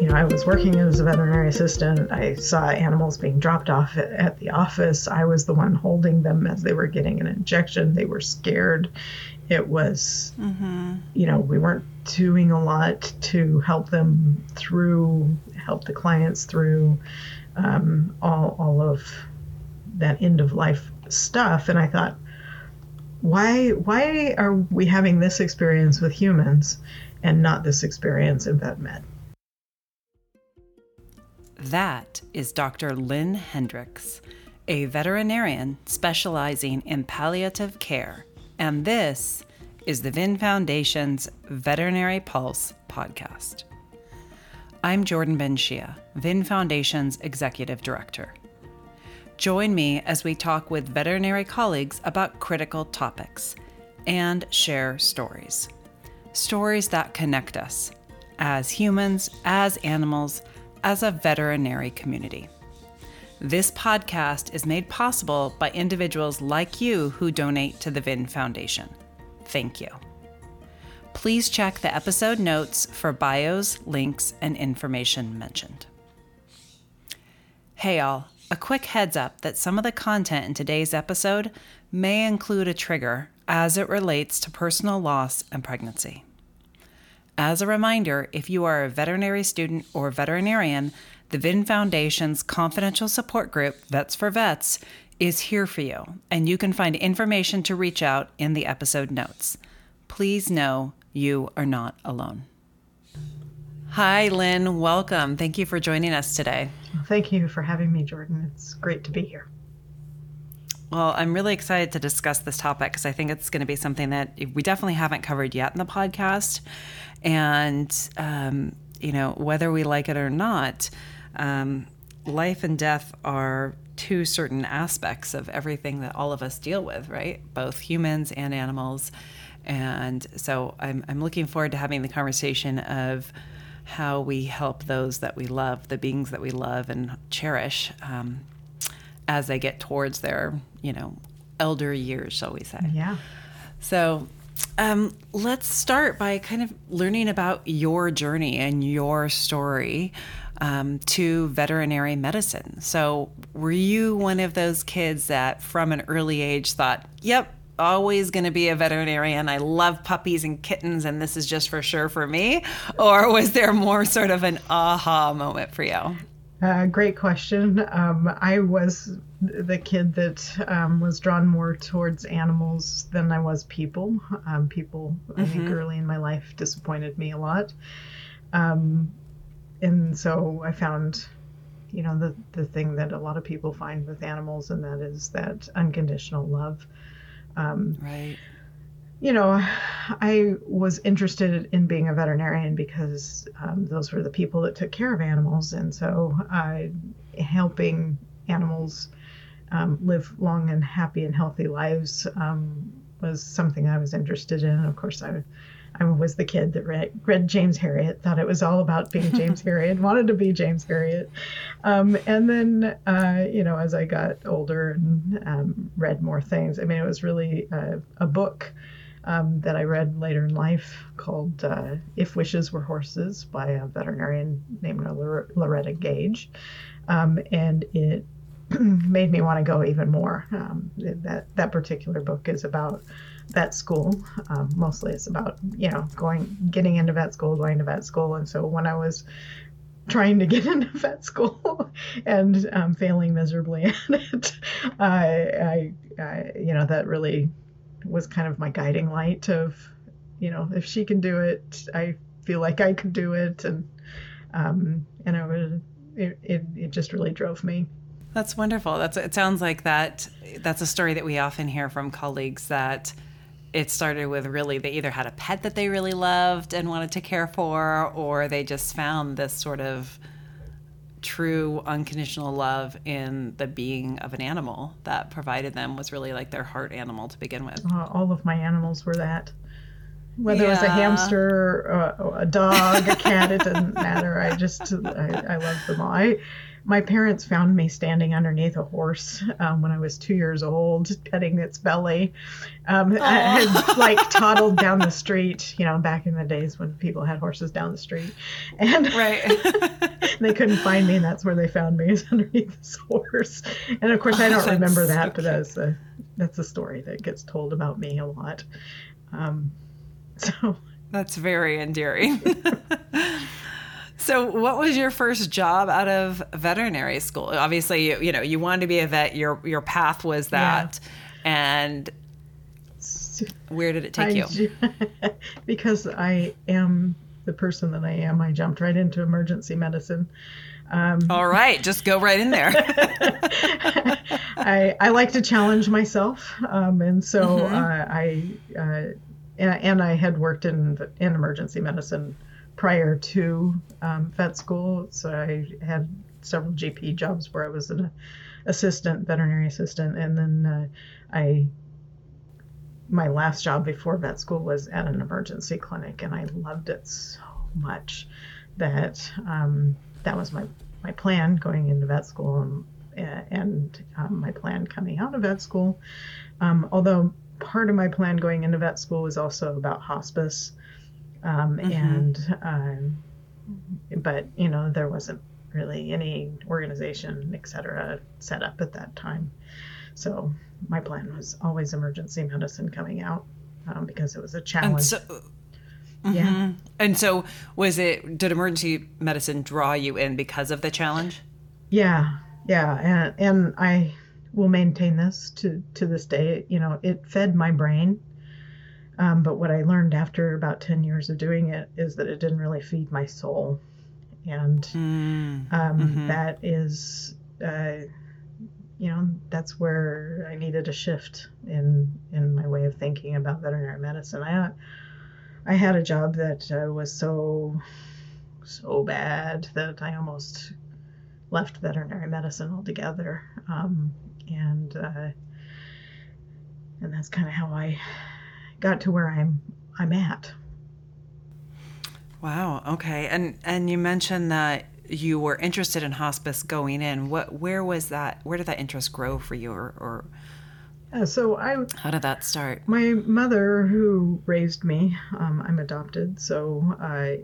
you know, I was working as a veterinary assistant. I saw animals being dropped off at, at the office. I was the one holding them as they were getting an injection. They were scared. It was, mm-hmm. you know, we weren't doing a lot to help them through, help the clients through um, all, all of that end of life stuff. And I thought, why why are we having this experience with humans and not this experience in vet med? That is Dr. Lynn Hendrix, a veterinarian specializing in palliative care. And this is the VIN Foundation's Veterinary Pulse podcast. I'm Jordan Benshea, VIN Foundation's Executive Director. Join me as we talk with veterinary colleagues about critical topics and share stories. Stories that connect us as humans, as animals, as a veterinary community. This podcast is made possible by individuals like you who donate to the VIN Foundation. Thank you. Please check the episode notes for bios, links, and information mentioned. Hey, all, a quick heads up that some of the content in today's episode may include a trigger as it relates to personal loss and pregnancy. As a reminder, if you are a veterinary student or veterinarian, the VIN Foundation's confidential support group, Vets for Vets, is here for you, and you can find information to reach out in the episode notes. Please know you are not alone. Hi, Lynn. Welcome. Thank you for joining us today. Thank you for having me, Jordan. It's great to be here. Well, I'm really excited to discuss this topic because I think it's going to be something that we definitely haven't covered yet in the podcast. And, um, you know, whether we like it or not, um, life and death are two certain aspects of everything that all of us deal with, right? Both humans and animals. And so I'm, I'm looking forward to having the conversation of how we help those that we love, the beings that we love and cherish. Um, as they get towards their, you know, elder years, shall we say. Yeah. So um, let's start by kind of learning about your journey and your story um, to veterinary medicine. So, were you one of those kids that from an early age thought, yep, always going to be a veterinarian. I love puppies and kittens, and this is just for sure for me? Or was there more sort of an aha moment for you? Uh, great question. Um, I was the kid that um, was drawn more towards animals than I was people. Um, people, mm-hmm. I think, mm-hmm. early in my life disappointed me a lot. Um, and so I found, you know, the, the thing that a lot of people find with animals, and that is that unconditional love. Um, right you know, I was interested in being a veterinarian because um, those were the people that took care of animals, and so uh, helping animals um, live long and happy and healthy lives um, was something I was interested in. Of course, I, I was the kid that read, read James Herriot, thought it was all about being James Herriot, wanted to be James Herriot. Um, and then, uh, you know, as I got older and um, read more things, I mean, it was really a, a book um, that I read later in life called uh, If Wishes Were Horses by a veterinarian named Loretta Gage. Um, and it made me want to go even more. Um, that, that particular book is about vet school. Um, mostly it's about, you know, going, getting into vet school, going to vet school. And so when I was trying to get into vet school and um, failing miserably at it, I, I, I, you know, that really was kind of my guiding light of, you know, if she can do it, I feel like I could do it, and um, and I would, it, it, it just really drove me. That's wonderful. That's it. Sounds like that. That's a story that we often hear from colleagues that it started with really they either had a pet that they really loved and wanted to care for, or they just found this sort of true unconditional love in the being of an animal that provided them was really like their heart animal to begin with. Uh, all of my animals were that. Whether yeah. it was a hamster, uh, a dog, a cat, it didn't matter. I just, I, I loved them all. I, my parents found me standing underneath a horse um, when I was two years old, petting its belly. Um, I had like toddled down the street, you know, back in the days when people had horses down the street, and right. they couldn't find me, and that's where they found me is underneath this horse. And of course, I don't Oh, remember that, so but that's a that's a story that gets told about me a lot. Um, so That's very endearing. So, what was your first job out of veterinary school? Obviously, you, you know, you wanted to be a vet. Your your path was that, and where did it take I you? because I am the person that I am, I jumped right into emergency medicine. Um, All right, just go right in there. I, I like to challenge myself, um, and so Mhm. uh, I uh, and, and I had worked in in emergency medicine prior to um, vet school, so I had several GP jobs where I was an assistant, veterinary assistant, and then uh, I my last job before vet school was at an emergency clinic, and I loved it so much that um, that was my my plan going into vet school and, and um, my plan coming out of vet school. Um, although part of my plan going into vet school was also about hospice, um, Mhm. and um, but you know there wasn't really any organization, et cetera, set up at that time. So my plan was always emergency medicine coming out um, because it was a challenge. and so, Yeah. Mhm. And so, was it? Did emergency medicine draw you in because of the challenge? Yeah, yeah, and and I will maintain this to to this day. You know, it fed my brain, um, but what I learned after about ten years of doing it is that it didn't really feed my soul, and Mm. um, Mhm. that is, uh, you know, that's where I needed a shift in in my way of thinking about veterinary medicine. I I had a job that uh, was so so bad that I almost left veterinary medicine altogether, um, and uh, and that's kind of how I got to where I'm I'm at. Wow. Okay. And and you mentioned that you were interested in hospice going in. What? Where was that? Where did that interest grow for you, or, or Uh, so I how did that start? My mother, who raised me, um, I'm adopted, so I,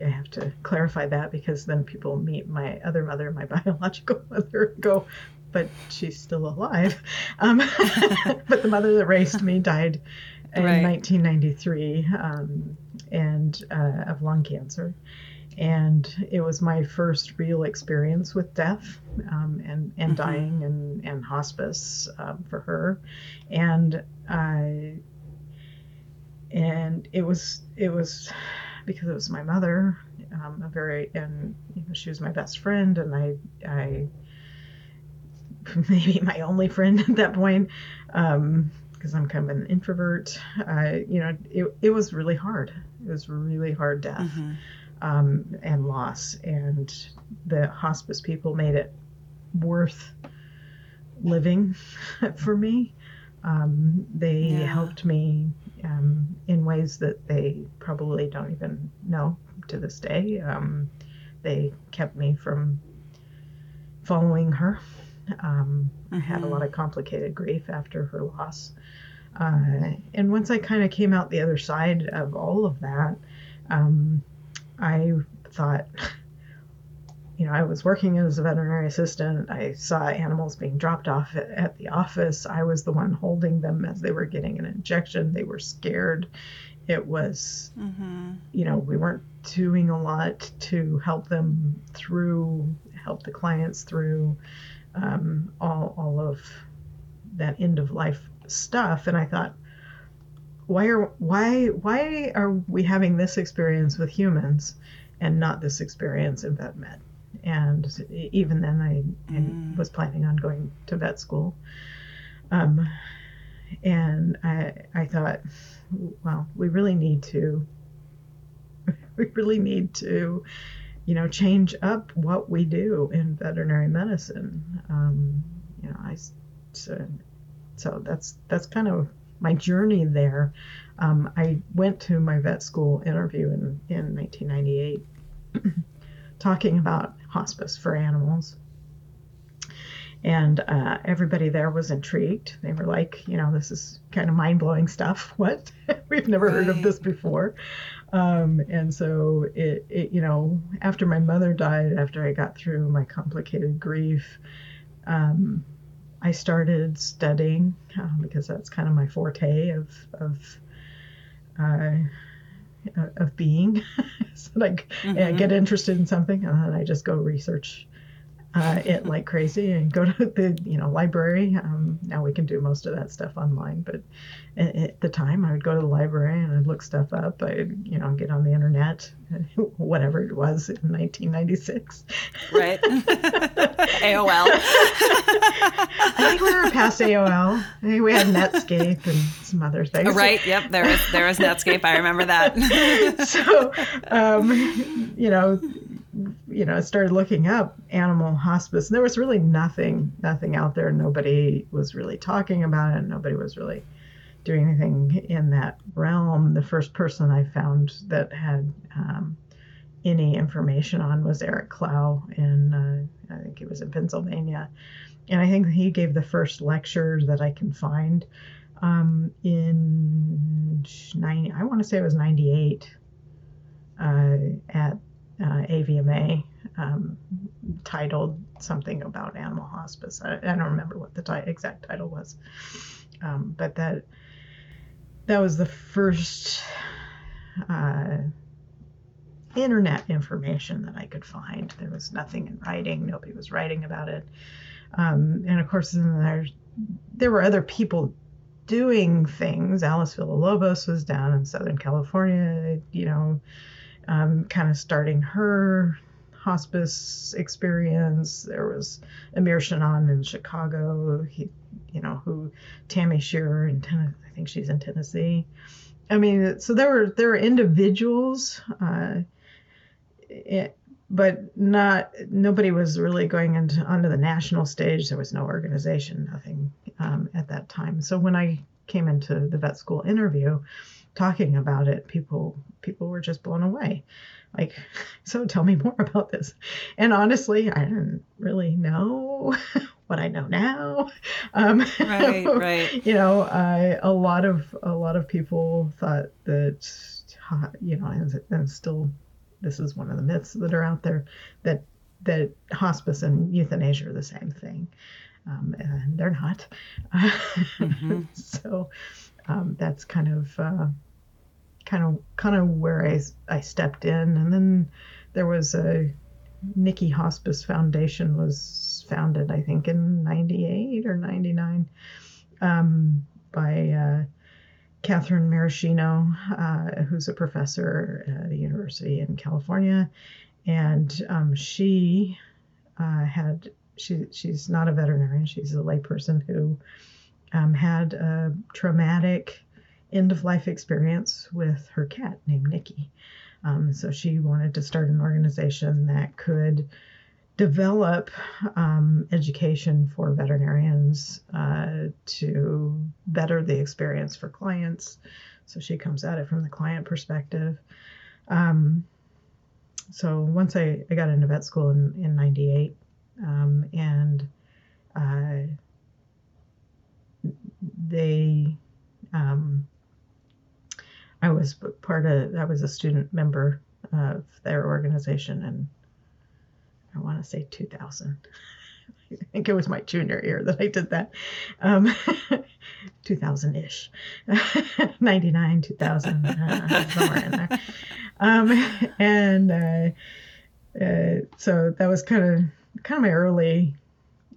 I have to clarify that because then people meet my other mother, my biological mother, and go, but she's still alive. Um, but the mother that raised me died in 1993 um, and uh, of lung cancer. And it was my first real experience with death um, and, and Mhm. dying and, and hospice um, for her. And I, and it was, it was because it was my mother, um, a very, and you know, she was my best friend, and I, I, maybe my only friend at that point, um, because I'm kind of an introvert. I, you know, it, it was really hard. It was really hard death Mhm. um, and loss, and the hospice people made it worth living for me. Um, they Yeah. helped me um, in ways that they probably don't even know to this day. Um, they kept me from following her. Um, I had a lot of complicated grief after her loss. Uh, and once I kind of came out the other side of all of that, um, I thought, you know, I was working as a veterinary assistant. I saw animals being dropped off at, at the office. I was the one holding them as they were getting an injection. They were scared. It was, Mhm. you know, we weren't doing a lot to help them through, help the clients through um, all, all of that end of life stuff. And I thought, why are why why are we having this experience with humans and not this experience in vet med? And even then, I, I Mm. was planning on going to vet school. Um, and I I thought, well, we really need to we really need to you know change up what we do in veterinary medicine. Um, you know, I so, so that's that's kind of my journey there. Um, I went to my vet school interview in in 1998 talking about hospice for animals. And uh, everybody there was intrigued. They were like, you know, this is kind of mind blowing stuff. What? We've never heard of this before. Um, and so it, it, you know, after my mother died, after I got through my complicated grief, um, I started studying uh, because that's kind of my forte of of uh, of being. so like mm-hmm. I get interested in something and then I just go research uh, it like crazy and go to the you know library. Um, now we can do most of that stuff online, but at the time I would go to the library and I'd look stuff up. I'd you know get on the internet, whatever it was in 1996. Right. AOL. I think we were past AOL. I think we had Netscape and some other things. Right. Yep. There was there was Netscape. I remember that. so, um, you know you know, I started looking up animal hospice. And there was really nothing, nothing out there. Nobody was really talking about it. Nobody was really doing anything in that realm. The first person I found that had um, any information on was Eric Clow in, uh, I think he was in Pennsylvania. And I think he gave the first lecture that I can find um, in 90, I want to say it was 98 uh, at uh, AVMA um, titled something about animal hospice. I, I don't remember what the t- exact title was, um, but that that was the first uh, internet information that I could find. There was nothing in writing. Nobody was writing about it, um, and of course, there there were other people doing things. Alice Villalobos was down in Southern California, you know um, kind of starting her hospice experience. There was Amir Shanan in Chicago. He, you know, who Tammy Shearer in Tennessee. I think she's in Tennessee. I mean, so there were there were individuals, uh, it, but not nobody was really going into onto the national stage. There was no organization, nothing um, at that time. So when I came into the vet school interview, talking about it, people people were just blown away. Like, so tell me more about this. And honestly, I didn't really know what I know now. Um, right, right. You know, I, a lot of a lot of people thought that, you know, and, and still, this is one of the myths that are out there that that hospice and euthanasia are the same thing. Um, and they're not. Mm-hmm. so um, that's kind of uh, kind of kind of where I, I stepped in. And then there was a Nikki Hospice Foundation was founded I think in 98 or 99 um, by uh, Kathryn Marocchino uh, who's a professor at a university in California. And um, she uh, had she she's not a veterinarian she's a layperson who um, had a traumatic end of life experience with her cat named Nikki. Um, so she wanted to start an organization that could develop um, education for veterinarians uh, to better the experience for clients. So she comes at it from the client perspective. Um, so once I, I got into vet school in, in 98 um, and uh, they um, I was part of, I was a student member of their organization and I want to say 2000. I think it was my junior year that I did that. Um, 2000 ish, 99, 2000, uh, somewhere in there. Um, and uh, uh, so that was kind of kind of my early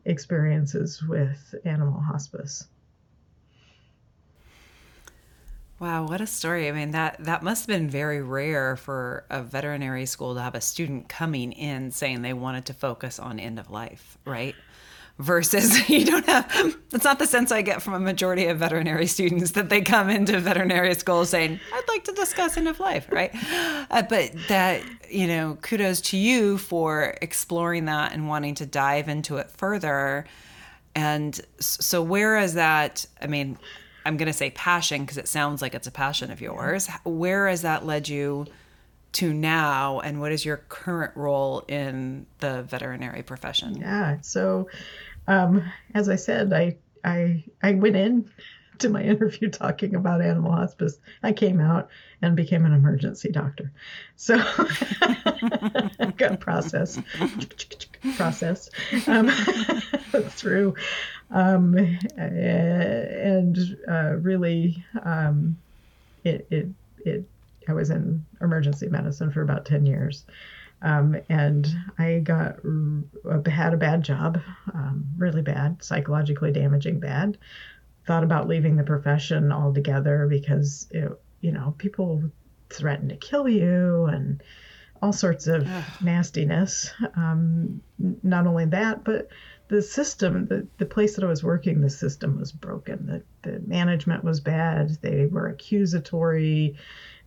experiences with animal hospice. Wow, what a story. I mean, that that must have been very rare for a veterinary school to have a student coming in saying they wanted to focus on end of life, right? Versus you don't have that's not the sense I get from a majority of veterinary students that they come into veterinary school saying, I'd like to discuss end of life, right? Uh, but that, you know, kudos to you for exploring that and wanting to dive into it further. And so where is that? I mean, I'm going to say passion because it sounds like it's a passion of yours. Where has that led you to now, and what is your current role in the veterinary profession? Yeah. So, um, as I said, I I I went in to my interview talking about animal hospice. I came out and became an emergency doctor. So got process process um, through um, and uh, really um, it, it it I was in emergency medicine for about 10 years. Um, and I got had a bad job, um, really bad, psychologically damaging bad. Thought about leaving the profession altogether because it, you know people threaten to kill you and all sorts of nastiness. Um, not only that, but the system, the, the place that I was working, the system was broken. The, the management was bad. They were accusatory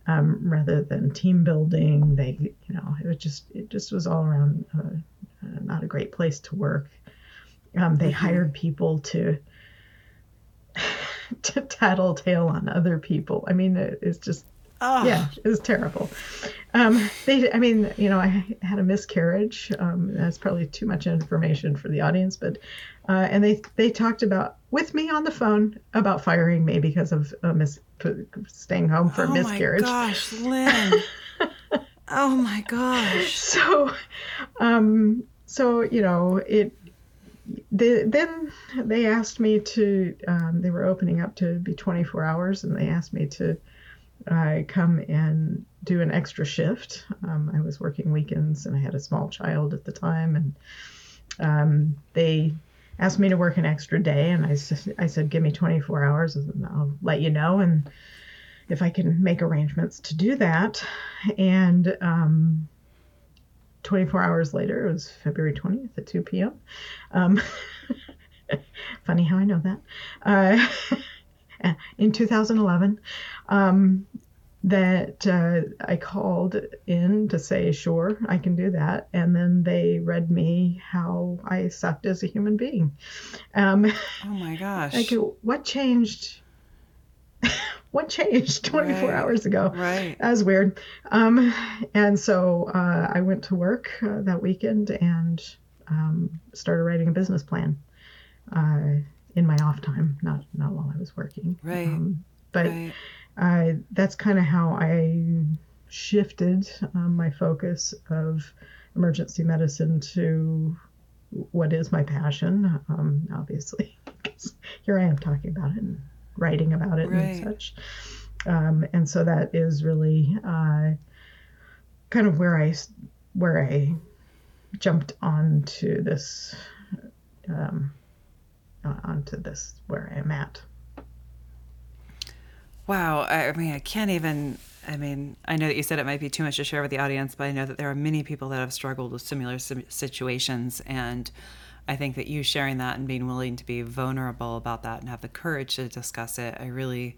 um, rather than team building. They, you know, it was just it just was all around uh, uh, not a great place to work. Um, they mm-hmm. hired people to to tattletale on other people. I mean, it, it's just Oh. Yeah, it was terrible. Um, they, I mean, you know, I had a miscarriage. Um, that's probably too much information for the audience, but uh, and they they talked about with me on the phone about firing me because of a mis- staying home for oh a miscarriage. Oh my gosh, Lynn. oh my gosh. So, um, so you know, it. They, then they asked me to. Um, they were opening up to be 24 hours, and they asked me to I come and do an extra shift. Um, I was working weekends and I had a small child at the time, and um, they asked me to work an extra day, and I, I said, "Give me 24 hours, and I'll let you know." And if I can make arrangements to do that, and um, 24 hours later, it was February 20th at 2 p.m. Um, funny how I know that. Uh, in 2011 um, that uh, I called in to say, sure, I can do that. And then they read me how I sucked as a human being. Um, oh my gosh. Like, what changed? what changed 24 right. hours ago? Right. That was weird. Um, and so uh, I went to work uh, that weekend and um, started writing a business plan. Uh, in my off time, not not while I was working. Right. Um, but right. Uh, that's kind of how I shifted um, my focus of emergency medicine to what is my passion. Um, obviously, because here I am talking about it and writing about it right. and such. Um, and so that is really uh, kind of where I where I jumped onto this um, onto this where I am at. Wow. I, mean, I can't even. I mean, I know that you said it might be too much to share with the audience, but I know that there are many people that have struggled with similar situations. And I think that you sharing that and being willing to be vulnerable about that and have the courage to discuss it, I really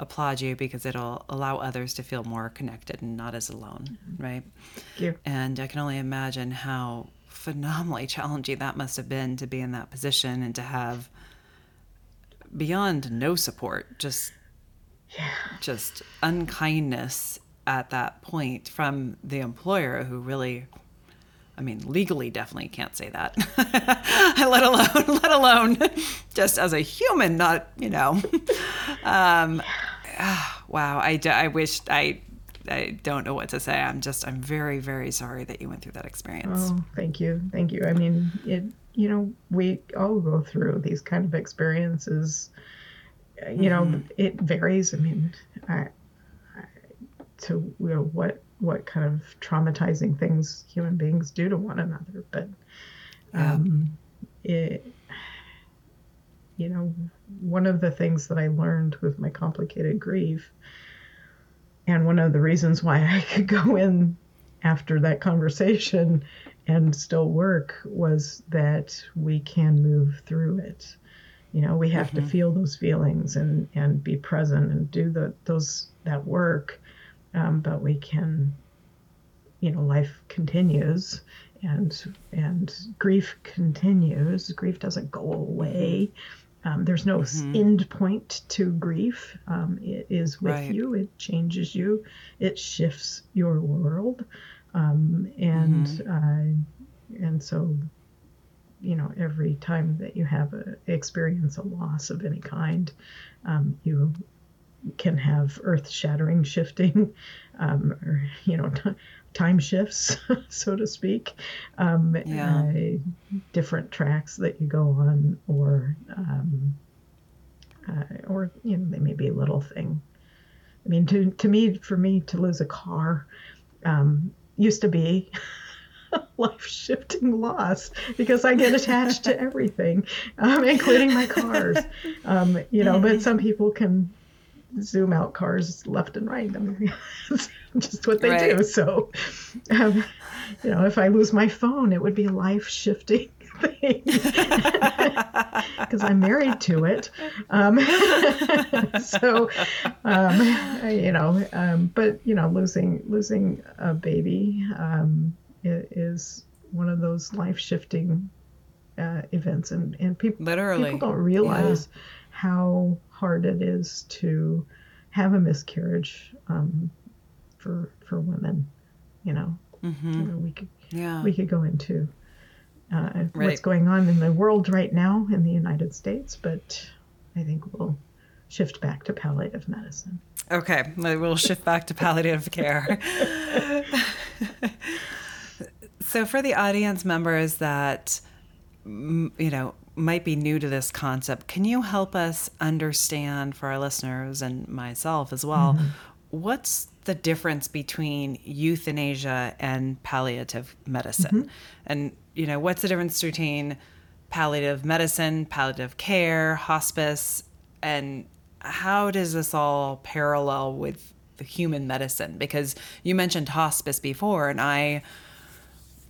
applaud you because it'll allow others to feel more connected and not as alone, mm-hmm. right? Thank you. And I can only imagine how phenomenally challenging that must have been to be in that position and to have beyond no support, just yeah. just unkindness at that point from the employer who really I mean, legally definitely can't say that. let alone, let alone just as a human, not, you know. Um, wow. I, I wish I I don't know what to say. I'm just I'm very very sorry that you went through that experience. Oh, thank you, thank you. I mean, it you know we all go through these kind of experiences. You know, mm-hmm. it varies. I mean, I, I, to you know what what kind of traumatizing things human beings do to one another, but um, yeah. it you know one of the things that I learned with my complicated grief and one of the reasons why I could go in after that conversation and still work was that we can move through it. You know, we have mm-hmm. to feel those feelings and, and be present and do the those that work. Um, but we can, you know, life continues and and grief continues. Grief doesn't go away. Um, there's no mm-hmm. end point to grief. Um, it is with right. you. It changes you. It shifts your world, um, and mm-hmm. uh, and so, you know, every time that you have a experience a loss of any kind, um, you can have earth-shattering shifting, um, or you know. T- time shifts, so to speak. Um, yeah. Uh, different tracks that you go on, or um, uh, or you know, they may be a little thing. I mean, to to me, for me to lose a car um, used to be. life shifting loss because I get attached to everything, um, including my cars. Um, you know, but some people can zoom out cars left and right. I mean, just what they right. do. So, um, you know, if I lose my phone, it would be a life shifting thing because I'm married to it. Um, so, um, you know, um, but you know, losing losing a baby um, is one of those life shifting uh, events, and and people literally people don't realize yeah. how hard it is to have a miscarriage um, for for women. You know, mm-hmm. you know, we could yeah. we could go into uh, right. what's going on in the world right now in the United States, but I think we'll shift back to palliative medicine. Okay, we'll shift back to palliative care. so, for the audience members that you know might be new to this concept, can you help us understand for our listeners and myself as well? Mm-hmm. What's the difference between euthanasia and palliative medicine? Mm-hmm. And, you know, what's the difference between palliative medicine, palliative care, hospice, and how does this all parallel with the human medicine? Because you mentioned hospice before, and I,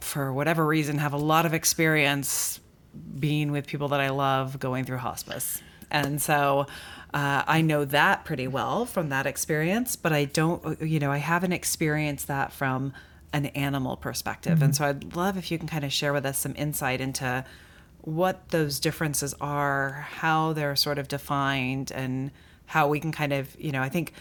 for whatever reason, have a lot of experience being with people that I love going through hospice. And so uh, I know that pretty well from that experience, but I don't, you know, I haven't experienced that from an animal perspective. Mm-hmm. And so I'd love if you can kind of share with us some insight into what those differences are, how they're sort of defined, and how we can kind of, you know, I think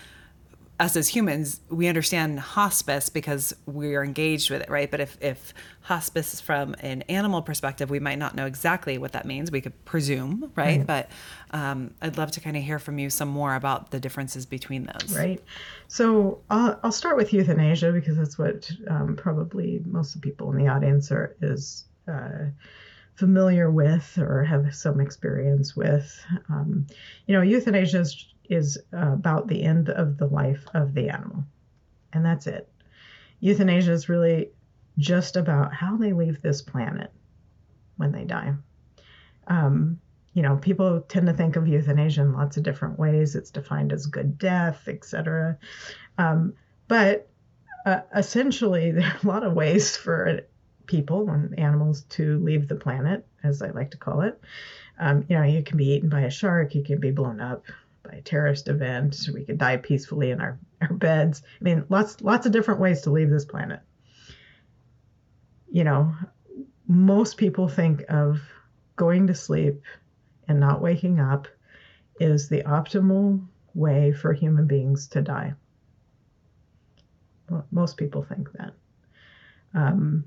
us as humans, we understand hospice because we're engaged with it, right? But if, if hospice is from an animal perspective, we might not know exactly what that means. We could presume, right? right. But um, I'd love to kind of hear from you some more about the differences between those. Right. So I'll, I'll start with euthanasia because that's what um, probably most of the people in the audience are is uh, familiar with or have some experience with. Um, you know, euthanasia is is about the end of the life of the animal. And that's it. Euthanasia is really just about how they leave this planet when they die. Um, you know, people tend to think of euthanasia in lots of different ways. It's defined as good death, etc. Um, but uh, essentially, there are a lot of ways for people and animals to leave the planet, as I like to call it. Um, you know, you can be eaten by a shark, you can be blown up, by a terrorist event. We could die peacefully in our, our beds. I mean, lots lots of different ways to leave this planet. You know, most people think of going to sleep and not waking up is the optimal way for human beings to die. Well, most people think that. Um,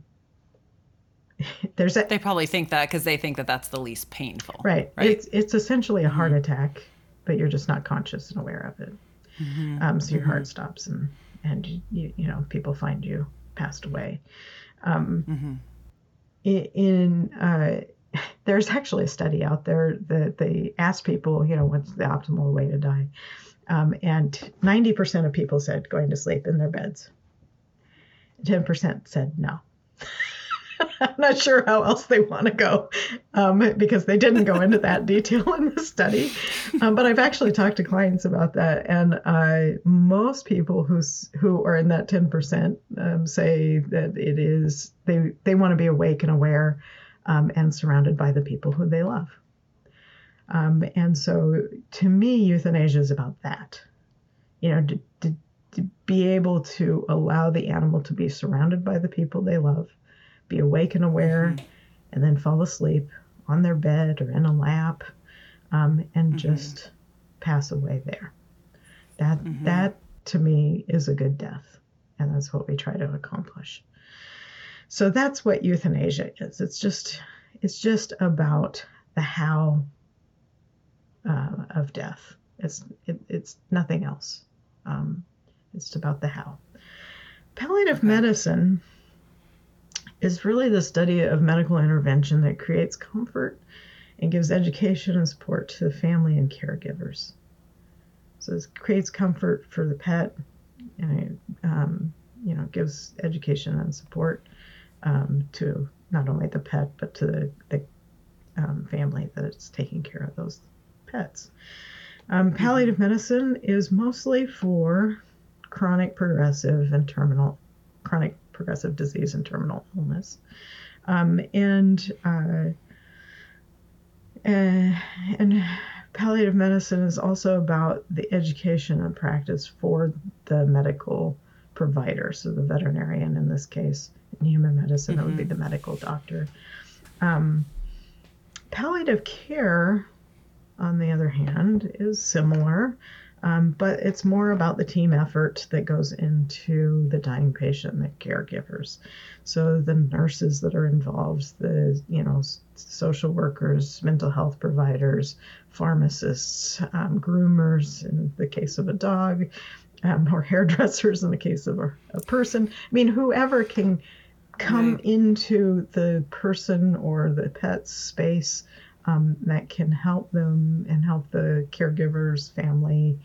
there's a, they probably think that because they think that that's the least painful. Right. right? It's it's essentially a heart mm-hmm. attack but you're just not conscious and aware of it. Mm-hmm. Um, so your mm-hmm. heart stops and and you you know people find you passed away. Um, mm-hmm. In, uh, there's actually a study out there that they asked people, you know, what's the optimal way to die, um, and 90% of people said going to sleep in their beds. 10% said no. I'm not sure how else they want to go um, because they didn't go into that detail in the study. Um, but I've actually talked to clients about that, and uh, most people who who are in that 10% um, say that it is they they want to be awake and aware um, and surrounded by the people who they love. Um, and so, to me, euthanasia is about that. You know, to, to, to be able to allow the animal to be surrounded by the people they love be awake and aware, mm-hmm. and then fall asleep on their bed or in a lap. um, and just pass away there. That that to me is a good death, and that's what we try to accomplish. So that's what euthanasia is. It's just it's just about the how uh, of death. It's it, it's nothing else. Um, it's about the how. Palliative medicine is really the study of medical intervention that creates comfort and gives education and support to the family and caregivers. So it creates comfort for the pet, and it, um, you know gives education and support um, to not only the pet but to the, the um, family that's taking care of those pets. Um, palliative medicine is mostly for chronic progressive and terminal chronic progressive disease and terminal illness. Um, and, uh, and and palliative medicine is also about the education and practice for the medical provider, so the veterinarian in this case. In human medicine, it would be the medical doctor. Um, palliative care, on the other hand, is similar. Um, but it's more about the team effort that goes into the dying patient, the caregivers. So the nurses that are involved, the you know social workers, mental health providers, pharmacists, um, groomers in the case of a dog, um, or hairdressers in the case of a, a, person. I mean, whoever can come right. into the person or the pet's space um, that can help them and help the caregiver's family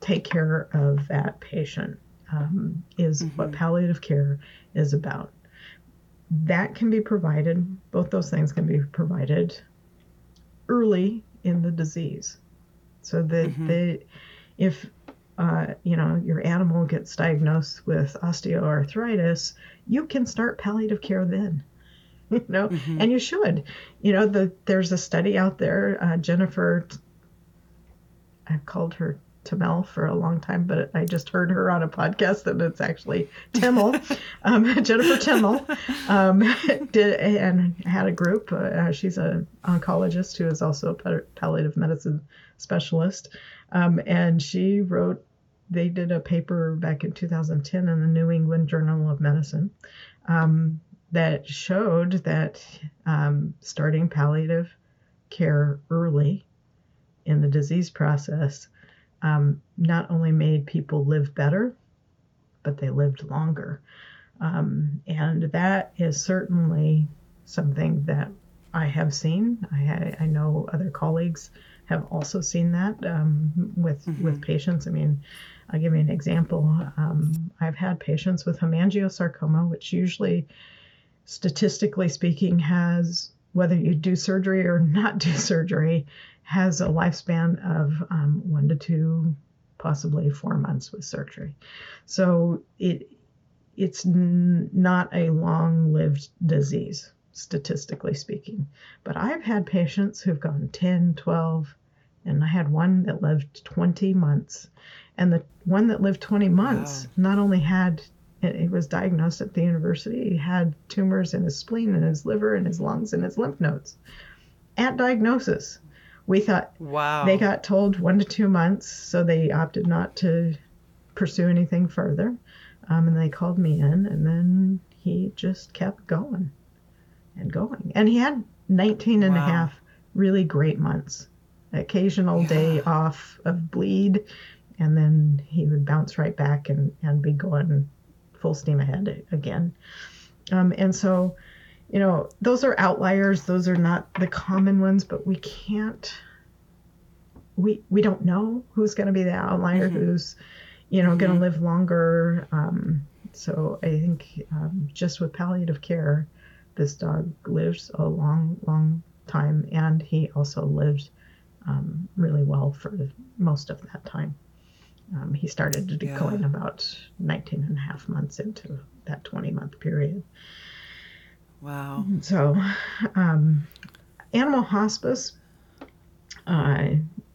take care of that patient um, is mm-hmm. what palliative care is about. That can be provided, both those things can be provided early in the disease. So that mm-hmm. the, if uh, you know your animal gets diagnosed with osteoarthritis, you can start palliative care then. You know, mm-hmm. and you should. You know, the there's a study out there. Uh, Jennifer, I've called her Tamel for a long time, but I just heard her on a podcast and it's actually Temel, um, Jennifer Temel, um, did and had a group. Uh, she's an oncologist who is also a palliative medicine specialist, um, and she wrote. They did a paper back in 2010 in the New England Journal of Medicine um, that showed that um, starting palliative care early in the disease process um, not only made people live better, but they lived longer. Um, and that is certainly something that I have seen. I, I know other colleagues have also seen that um, with mm-hmm. with patients. I mean, I'll give you an example. Um, I've had patients with hemangiosarcoma, which usually statistically speaking, has whether you do surgery or not do surgery, has a lifespan of um, one to two, possibly four months with surgery. So it it's n- not a long-lived disease, statistically speaking. But I've had patients who've gone 10, 12, and I had one that lived 20 months. And the one that lived 20 months wow. not only had he was diagnosed at the university. He had tumors in his spleen and his liver and his lungs and his lymph nodes. At diagnosis, we thought wow. they got told one to two months, so they opted not to pursue anything further. Um, and they called me in, and then he just kept going and going. And he had 19 and wow. a half really great months. Occasional yeah. day off of bleed, and then he would bounce right back and, and be going full steam ahead again. Um, and so, you know, those are outliers. Those are not the common ones, but we can't. We we don't know who's going to be the outlier, mm-hmm. who's, you know, mm-hmm. going to live longer. Um, so I think um, just with palliative care, this dog lives a long, long time, and he also lived um, really well for most of that time. Um, he started to decline yeah. about 19 and a half months into that 20 month period. Wow. So, um, animal hospice, uh,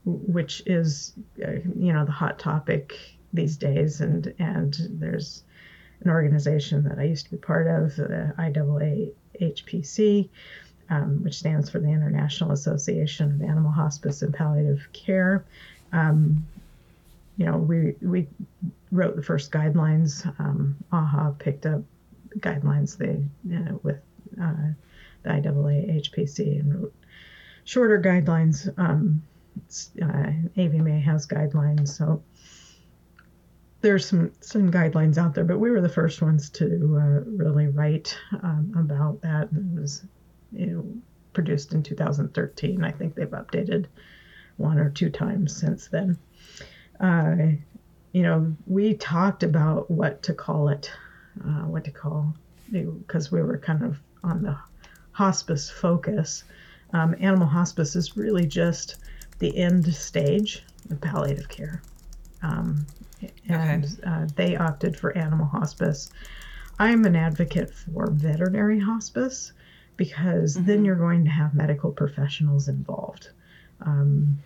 which is, uh, you know, the hot topic these days, and, and there's an organization that I used to be part of, the IAAHPC, um, which stands for the International Association of Animal Hospice and Palliative Care. Um, you know, we we wrote the first guidelines. Um, AAHA picked up guidelines they you know, with uh, the IAA HPC and wrote shorter guidelines. Um, uh, AVMA has guidelines, so there's some some guidelines out there, but we were the first ones to uh, really write um, about that. And It was you know, produced in 2013. I think they've updated one or two times since then. Uh, you know, we talked about what to call it, uh, what to call, because we were kind of on the hospice focus. Um, animal hospice is really just the end stage of palliative care. Um, and okay. uh, they opted for animal hospice. I'm an advocate for veterinary hospice because mm-hmm. then you're going to have medical professionals involved. Um,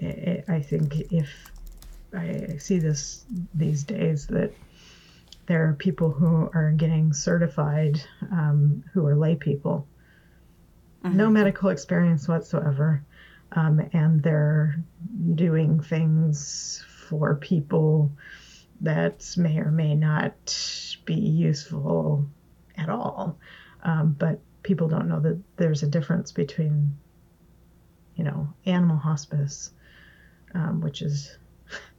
I, I think if I see this these days that there are people who are getting certified um, who are lay people, mm-hmm. no medical experience whatsoever, um, and they're doing things for people that may or may not be useful at all. Um, but people don't know that there's a difference between, you know, animal hospice, um, which is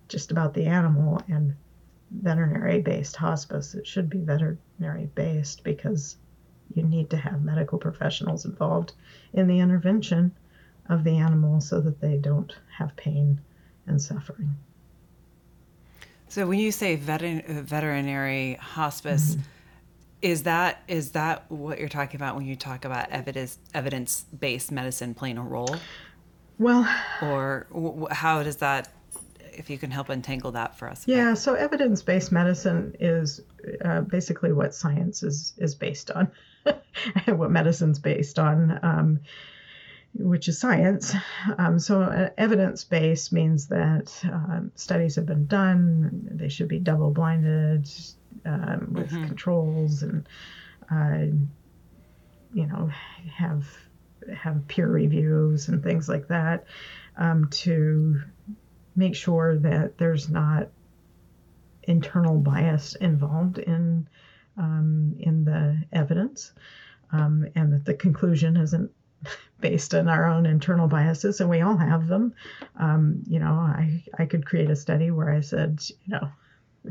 just about the animal, and veterinary based hospice. It should be veterinary based because you need to have medical professionals involved in the intervention of the animal so that they don't have pain and suffering. So when you say veterinary hospice, mm-hmm is that is that what you're talking about when you talk about evidence evidence based medicine playing a role? Well, or w- how does that? If you can help untangle that for us. Yeah, so evidence based medicine is uh, basically what science is is based on, what medicine's based on. Um, which is science. Um, so, uh, evidence based means that um, studies have been done, they should be double blinded, um, with mm-hmm. controls and uh, you know have have peer reviews and things like that um, to make sure that there's not internal bias involved in um, in the evidence um, and that the conclusion isn't based on our own internal biases and we all have them um, you know I, I could create a study where i said you know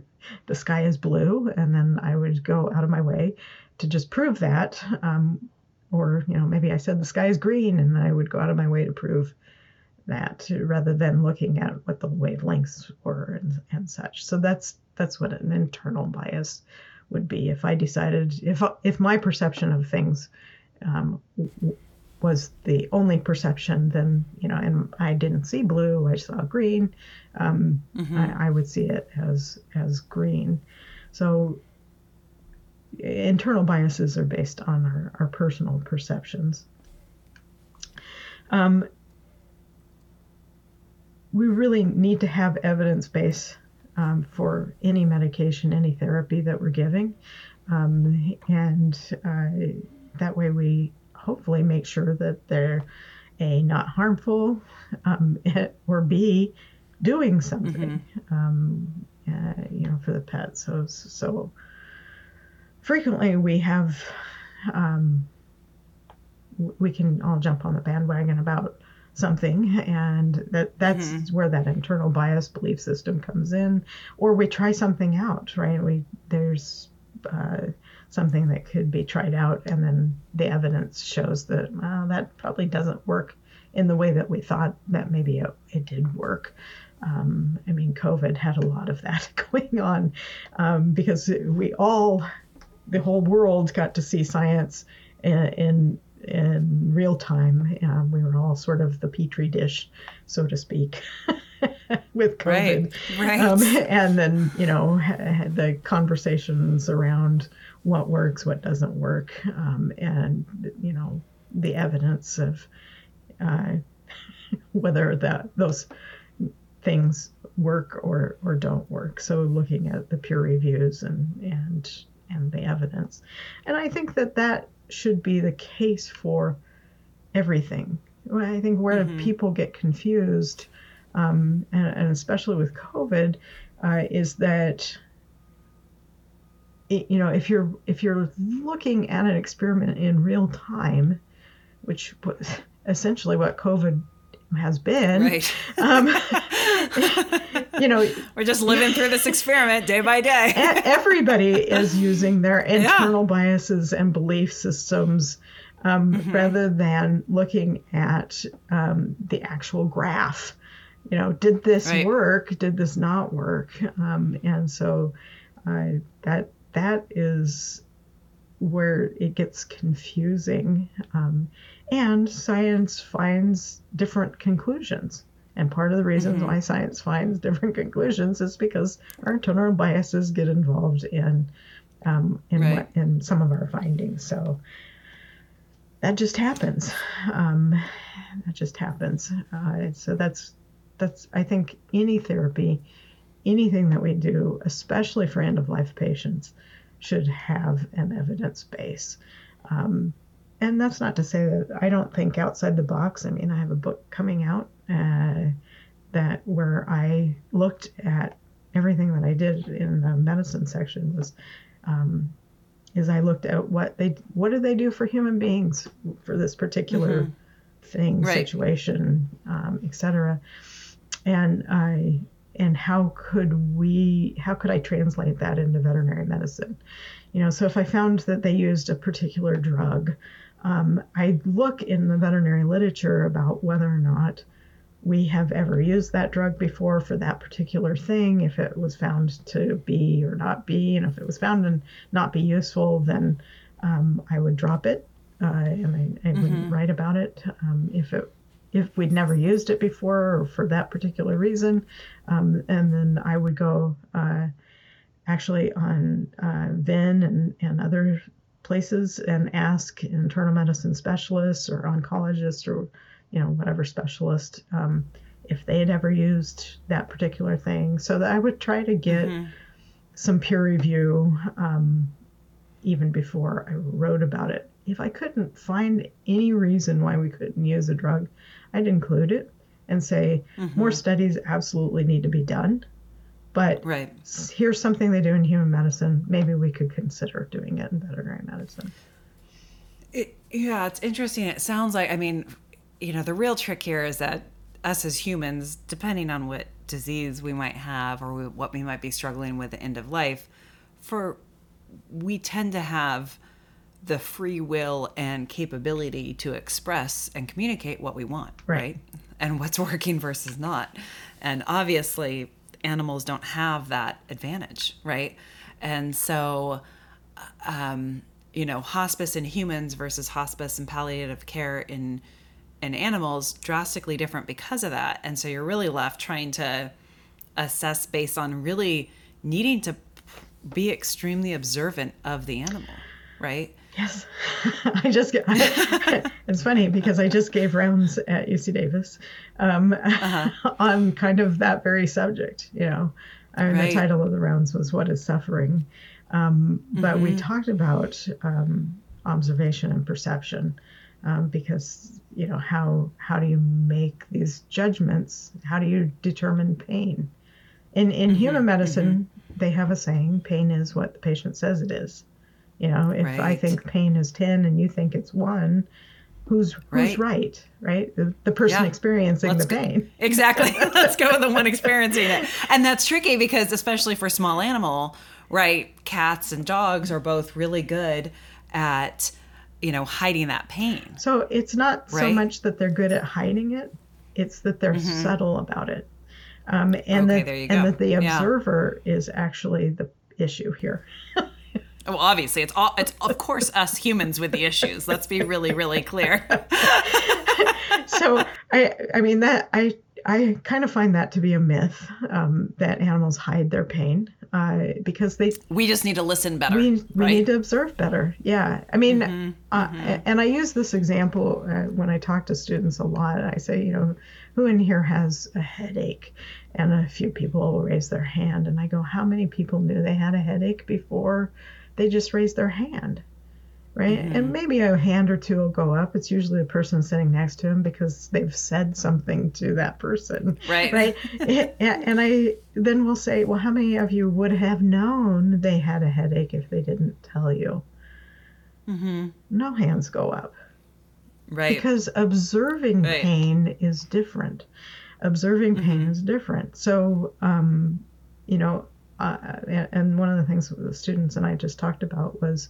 the sky is blue, and then I would go out of my way to just prove that. Um, or, you know, maybe I said the sky is green, and I would go out of my way to prove that rather than looking at what the wavelengths were and, and such. So that's that's what an internal bias would be. If I decided if if my perception of things um, was the only perception, then you know, and I didn't see blue, I saw green. Um, mm-hmm. I, I, would see it as as green. So internal biases are based on our, our personal perceptions. Um, we really need to have evidence base um, for any medication, any therapy that we're giving, um, and uh, that way we hopefully make sure that they're a not harmful um, or b doing something. Mm-hmm. um, uh, you know for the pet. So so frequently we have um, we can all jump on the bandwagon about something and that that's mm-hmm. where that internal bias belief system comes in or we try something out right we there's uh, something that could be tried out, and then the evidence shows that well, that probably doesn't work in the way that we thought that maybe it, it did work. Um, I mean, COVID had a lot of that going on um, because we all, the whole world, got to see science in in, in real time. Um, we were all sort of the petri dish, so to speak. with COVID, right? right. Um, and then you know the conversations around what works, what doesn't work, um, and you know the evidence of uh, whether that those things work or or don't work. So looking at the peer reviews and and and the evidence, and I think that that should be the case for everything. I think where mm-hmm. people get confused, um, and, and, especially with COVID, uh, is that it, you know if you're if you're looking at an experiment in real time, which was essentially what COVID has been. Right. Um, you know, we're just living through this experiment day by day. everybody is using their internal yeah. biases and belief systems um, mm-hmm. rather than looking at um, the actual graph. You know, did this right. work? Did this not work? Um, and so uh, that that is where it gets confusing. Um, and science finds different conclusions. And part of the reasons mm-hmm. why science finds different conclusions is because our internal biases get involved in um, in right. what in some of our findings. So that just happens. Um, that just happens. Uh, so that's that's I think any therapy, anything that we do, especially for end of life patients, should have an evidence base. Um, and that's not to say that I don't think outside the box. I mean, I have a book coming out uh, that where I looked at everything that I did in the medicine section was um, is I looked at what they what do they do for human beings for this particular mm-hmm. thing, right. situation, um, etc. And I and how could we how could I translate that into veterinary medicine? You know, so if I found that they used a particular drug um, I look in the veterinary literature about whether or not we have ever used that drug before for that particular thing, if it was found to be or not be, and if it was found and not be useful, then um, I would drop it uh, and I, I mm-hmm. would write about it. Um, if it if we'd never used it before or for that particular reason, um, and then I would go uh, actually on uh, VIN and, and other places and ask internal medicine specialists or oncologists or you know whatever specialist um, if they had ever used that particular thing so that i would try to get mm-hmm. some peer review um, even before i wrote about it if i couldn't find any reason why we couldn't use a drug i'd include it and say mm-hmm. more studies absolutely need to be done but right. here's something they do in human medicine. Maybe we could consider doing it in veterinary medicine. It, yeah, it's interesting. It sounds like, I mean, you know, the real trick here is that us as humans, depending on what disease we might have or what we might be struggling with at the end of life, for we tend to have the free will and capability to express and communicate what we want, right? right? And what's working versus not. And obviously, animals don't have that advantage, right? And so, um, you know, hospice in humans versus hospice and palliative care in in animals drastically different because of that. And so you're really left trying to assess based on really needing to be extremely observant of the animal, right? Yes, I just. I, it's funny because I just gave rounds at UC Davis um, uh-huh. on kind of that very subject. You know, I mean, right. the title of the rounds was "What Is Suffering," um, but mm-hmm. we talked about um, observation and perception um, because you know how how do you make these judgments? How do you determine pain? In in mm-hmm. human medicine, mm-hmm. they have a saying: "Pain is what the patient says it is." You know, if right. I think pain is 10 and you think it's 1, who's who's right, right? The, the person yeah. experiencing Let's the pain. Exactly. Let's go with the one experiencing it. And that's tricky because especially for small animal, right? Cats and dogs are both really good at you know hiding that pain. So it's not right? so much that they're good at hiding it; it's that they're mm-hmm. subtle about it. Um, and okay, that and that the observer yeah. is actually the issue here. Well, obviously, it's all it's of course us humans with the issues. Let's be really, really clear. so I I mean that I I kind of find that to be a myth um, that animals hide their pain uh, because they. We just need to listen better. We, we right? need to observe better. Yeah, I mean, mm-hmm, uh, mm-hmm. and I use this example uh, when I talk to students a lot. I say, you know, who in here has a headache? And a few people will raise their hand, and I go, how many people knew they had a headache before? They just raise their hand. right? And maybe a hand or two will go up. It's usually the person sitting next to him because they've said something to that person, Right. right? and I then will say, well, how many of you would have known they had a headache if they didn't tell you? Mm-hmm. No hands go up Right. because observing Right. pain is different. Observing pain Mhm. is different. So, um, you know, uh, and one of the things the students and I just talked about was,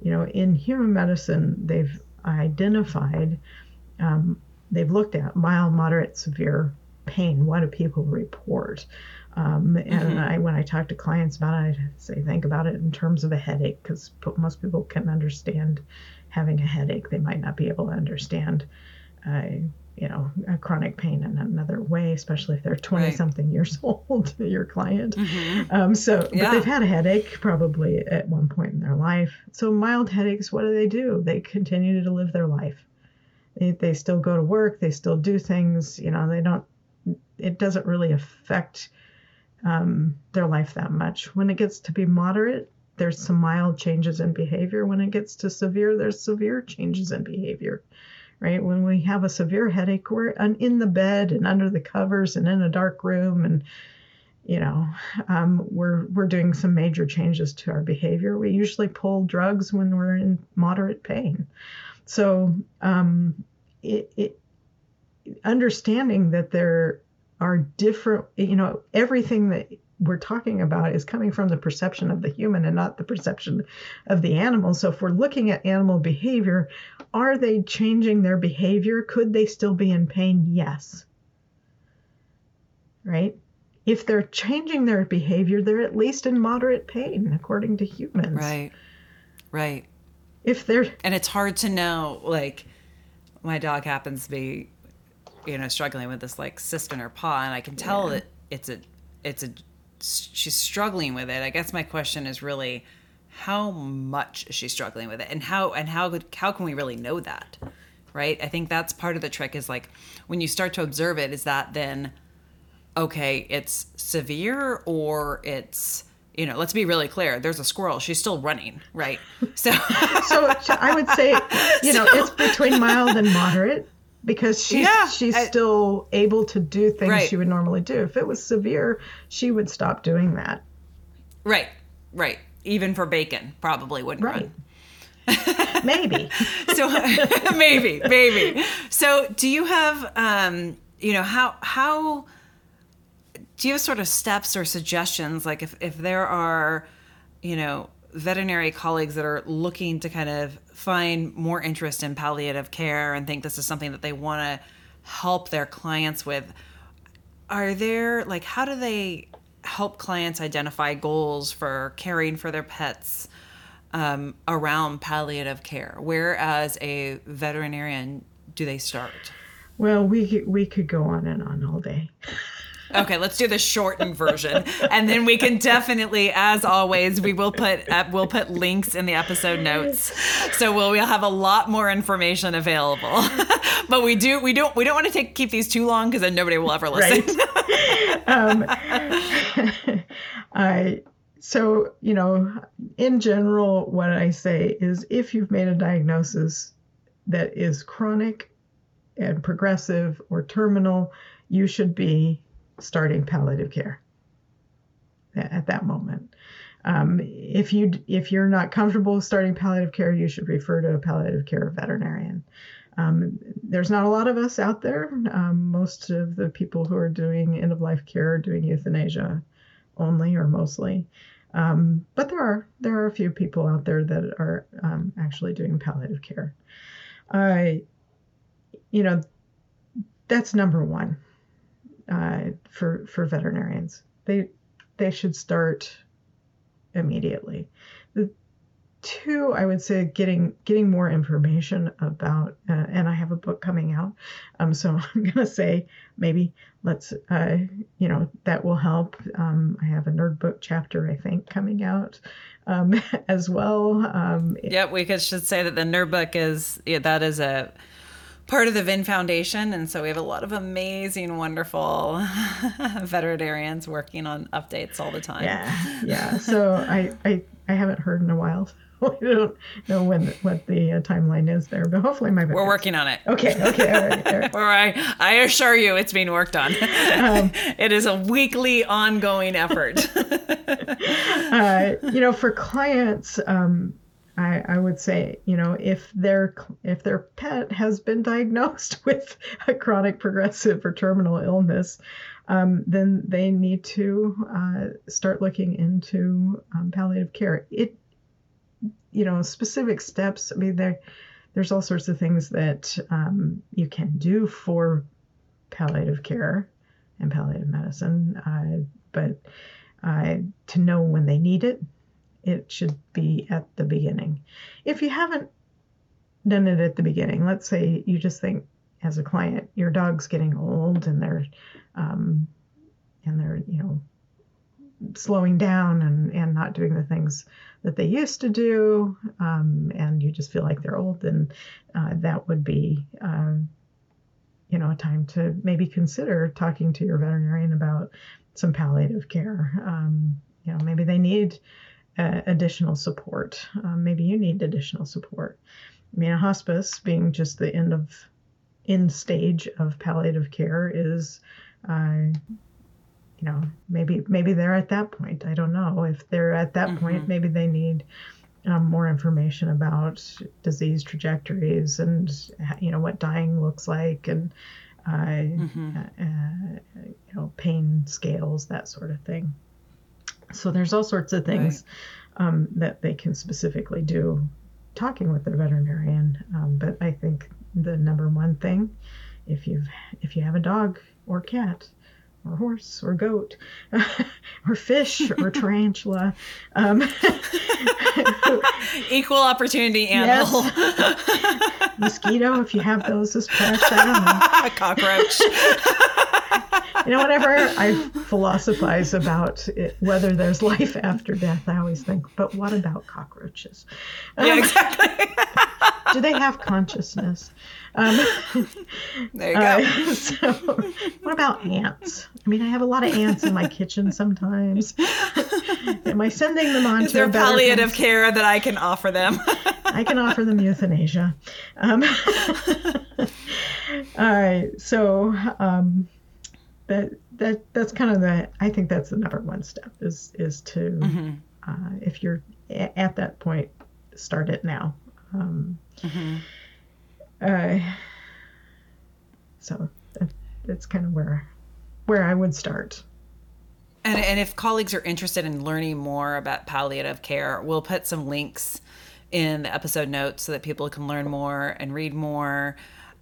you know, in human medicine, they've identified, um, they've looked at mild, moderate, severe pain. What do people report? Um, and Mhm. I, when I talk to clients about it, I say think about it in terms of a headache because most people can understand having a headache. They might not be able to understand, uh, you know, a chronic pain in another way, especially if they're 20 Right. something years old, your client. Mhm. Um, so, but they've had a headache probably at one point in their life. So, mild headaches, what do they do? They continue to live their life. They, they still go to work, they still do things, you know, they don't, it doesn't really affect um, their life that much. When it gets to be moderate, there's some mild changes in behavior. When it gets to severe, there's severe changes in behavior. Right? When we have a severe headache, we're in the bed and under the covers and in a dark room and you know, um, we're we're doing some major changes to our behavior. We usually pull drugs when we're in moderate pain. So um, it, it understanding that there are different, you know, everything that we're talking about is coming from the perception of the human and not the perception of the animal. So if we're looking at animal behavior, are they changing their behavior? Could they still be in pain? Yes. Right? If they're changing their behavior, they're at least in moderate pain, according to humans. Right. Right. If they're And it's hard to know, like, my dog happens to be, you know, struggling with this like cyst in her paw, and I can tell that it's a, it's a, she's struggling with it. I guess my question is really, how much is she struggling with it, and how and how could how can we really know that, right? I think that's part of the trick is like when you start to observe it, is that then, okay, it's severe or it's you know, let's be really clear. There's a squirrel. She's still running, right? So, so I would say, you know, it's between mild and moderate because she's Yeah, she's I- still able to do things Right. she would normally do. If it was severe, she would stop doing that. right, right. Even for bacon, probably wouldn't Right. run. Maybe. So maybe, maybe. So do you have, um, you know, how how do you have sort of steps or suggestions? Like if if there are, you know, veterinary colleagues that are looking to kind of find more interest in palliative care and think this is something that they want to help their clients with are there like how do they help clients identify goals for caring for their pets um, around palliative care where as a veterinarian do they start Well, we we could go on and on all day. okay let's do the shortened version. And then we can definitely as always we will put uh, we'll put links in the episode notes. So we'll, we'll have a lot more information available. But we do we don't we don't want to take keep these too long because then nobody will ever listen. Right. um, I so you know, in general, what I say is if you've made a diagnosis that is chronic and progressive or terminal, you should be starting palliative care at that moment. Um, if you if you're not comfortable starting palliative care, you should refer to a palliative care veterinarian. Um, there's not a lot of us out there. Um, most of the people who are doing end of life care are doing euthanasia only or mostly. Um, but there are there are a few people out there that are um, actually doing palliative care. I, you know, that's number one uh, for for veterinarians. They they should start immediately. The two, I would say, getting getting more information about, uh, and I have a book coming out, um, so I'm gonna say maybe let's, uh, you know, that will help. Um, I have a nerd book chapter, I think, coming out um, as well. Um, Yep, we could should say that the nerd book is yeah, that is a part of the VIN Foundation, and so we have a lot of amazing, wonderful veterinarians working on updates all the time. yeah, yeah. So I, I I haven't heard in a while. I don't know when what the uh, timeline is there, but hopefully my we're working on it. Okay, okay, all right. All right. All right. I assure you, it's being worked on. Um, it is a weekly, ongoing effort. uh, you know, for clients, um, I, I would say, you know, if their if their pet has been diagnosed with a chronic progressive or terminal illness, um, then they need to uh, start looking into um, palliative care. It, you know, specific steps. I mean, there, there's all sorts of things that um, you can do for palliative care and palliative medicine, uh, but uh, to know when they need it, it should be at the beginning. If you haven't done it at the beginning, let's say you just think as a client, your dog's getting old and they're um, and they're you know slowing down and, and not doing the things that they used to do, um, and you just feel like they're old, then uh, that would be, uh, you know, a time to maybe consider talking to your veterinarian about some palliative care. Um, you know, maybe they need uh, additional support. Um, maybe you need additional support. I mean, a hospice being just the end of end stage of palliative care is, uh, you know, maybe maybe they're at that point. I don't know if they're at that mm-hmm. point. Maybe they need um, more information about disease trajectories and you know what dying looks like and uh, mm-hmm. uh, you know pain scales that sort of thing. So there's all sorts of things right. um, that they can specifically do talking with their veterinarian. Um, but I think the number one thing, if you've if you have a dog or cat or horse or goat or fish or tarantula, um, equal opportunity animal, yes. mosquito if you have those as pets. I don't know. cockroach you know, whenever I philosophize about it, whether there's life after death, I always think, but what about cockroaches? Yeah, um, exactly. do they have consciousness? Um, there you go. Uh, so, what about ants? I mean, I have a lot of ants in my kitchen sometimes. Am I sending them on Is to there palliative care that I can offer them? I can offer them euthanasia. Um, all right, so um, that that that's kind of the I think that's the number one step is is to mm-hmm. uh, if you're a- at that point, start it now. Um, mm-hmm. uh, so that, that's kind of where where I would start. And, and if colleagues are interested in learning more about palliative care, we'll put some links in the episode notes so that people can learn more and read more.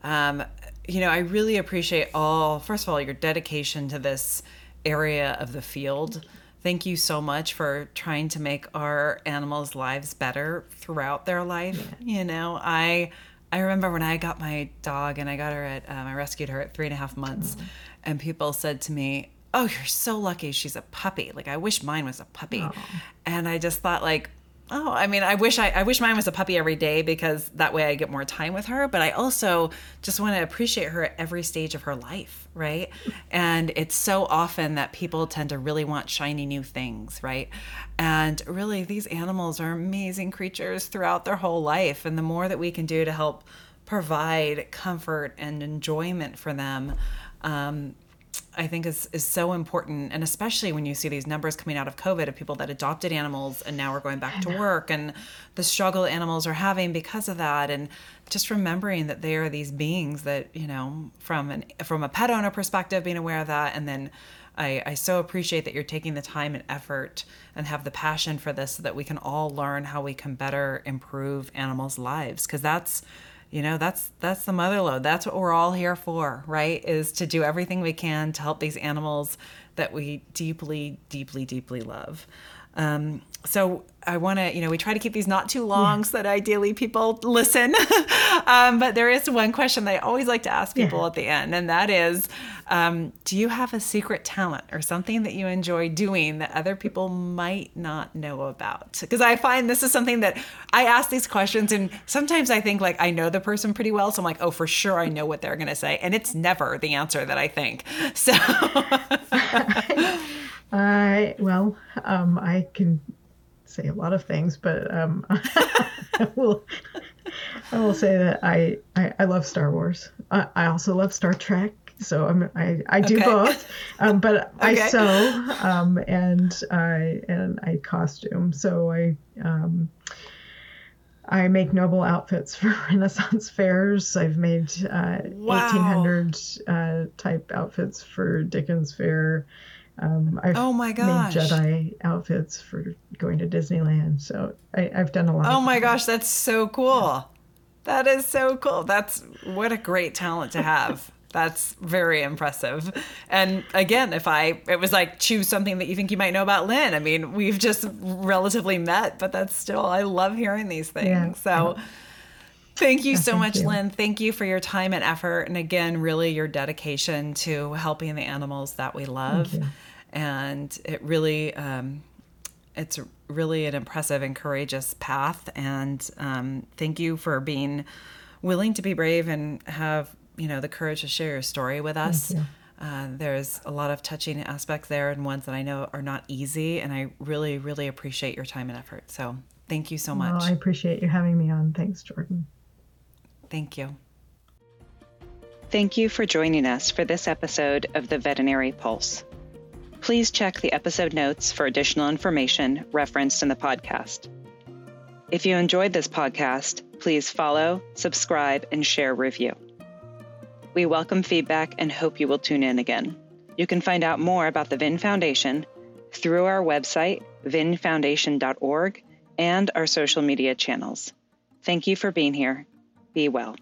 Um, you know, I really appreciate all, first of all, your dedication to this area of the field. Thank you so much for trying to make our animals' lives better throughout their life. Yeah. You know, I I remember when I got my dog and I got her at um, I rescued her at three and a half months, and people said to me, "Oh, you're so lucky. She's a puppy. Like I wish mine was a puppy," and I just thought like Oh, I mean, I wish I, I wish mine was a puppy every day because that way I get more time with her. But I also just want to appreciate her at every stage of her life, right? And it's so often that people tend to really want shiny new things, right? And really, these animals are amazing creatures throughout their whole life. And the more that we can do to help provide comfort and enjoyment for them, um, I think is is so important, and especially when you see these numbers coming out of COVID of people that adopted animals and now are going back to work, and the struggle animals are having because of that, and just remembering that they are these beings that you know from an from a pet owner perspective, being aware of that, and then I, I so appreciate that you're taking the time and effort and have the passion for this so that we can all learn how we can better improve animals' lives because that's you know that's that's the mother lode. That's what we're all here for right? Is to do everything we can to help these animals that we deeply deeply deeply love um, so I want to, you know, we try to keep these not too long yeah. so that ideally people listen. um, but there is one question that I always like to ask people yeah. at the end, and that is um, Do you have a secret talent or something that you enjoy doing that other people might not know about? Because I find this is something that I ask these questions, and sometimes I think like I know the person pretty well. So I'm like, oh, for sure I know what they're going to say. And it's never the answer that I think. So. I, well, um, I can say a lot of things, but um, I will. I will say that I, I, I love Star Wars. I, I also love Star Trek. So I'm, I, I do Okay. both, um, but I sew um, and I and I costume. So I um, I make noble outfits for Renaissance fairs. I've made uh, Wow. 1800 uh, type outfits for Dickens Fair. Um, I've Oh my made gosh. Jedi outfits for going to Disneyland. So I, I've done a lot. Oh my gosh, that's so cool. That is so cool. That's what a great talent to have. That's very impressive. And again, if I, it was like choose something that you think you might know about Lynn. I mean, we've just relatively met, but that's still, I love hearing these things. Yeah. So thank you so thank much, you. Lynn. Thank you for your time and effort. And again, really your dedication to helping the animals that we love. And it really, um, it's really an impressive and courageous path. And um, thank you for being willing to be brave and have you know the courage to share your story with us. Uh, there's a lot of touching aspects there, and ones that I know are not easy. And I really, really appreciate your time and effort. So thank you so Well, much. I appreciate you having me on. Thanks, Jordan. Thank you. Thank you for joining us for this episode of the Veterinary Pulse. Please check the episode notes for additional information referenced in the podcast. If you enjoyed this podcast, please follow, subscribe, and share review. We welcome feedback and hope you will tune in again. You can find out more about the VIN Foundation through our website, vinfoundation.org, and our social media channels. Thank you for being here. Be well.